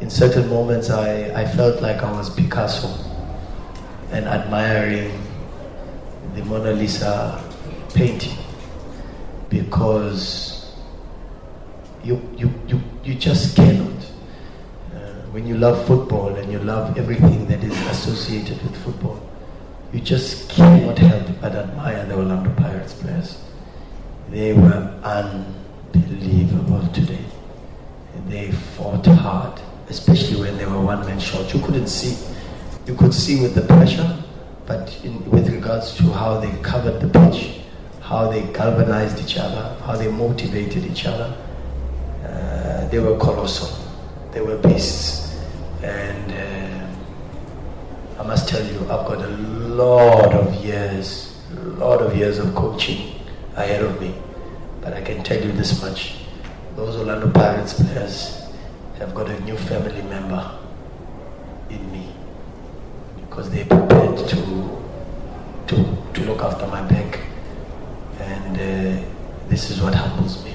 in certain moments, I, I felt like I was Picasso and admiring the Mona Lisa painting because you, you, you, you just cannot. Uh, when you love football and you love everything that is associated with football, you just cannot help but admire the Orlando Pirates players. They were unbelievable today. They fought hard, especially when they were one man short. You couldn't see. You could see with the pressure, but in, with regards to how they covered the pitch, how they galvanized each other, how they motivated each other, uh, they were colossal. They were beasts. And uh, I must tell you, I've got a lot of years, a lot of years of coaching ahead of me. But I can tell you this much. Those Orlando Pirates players have got a new family member in me because they're prepared to, to, to look after my back. And uh, this is what humbles me.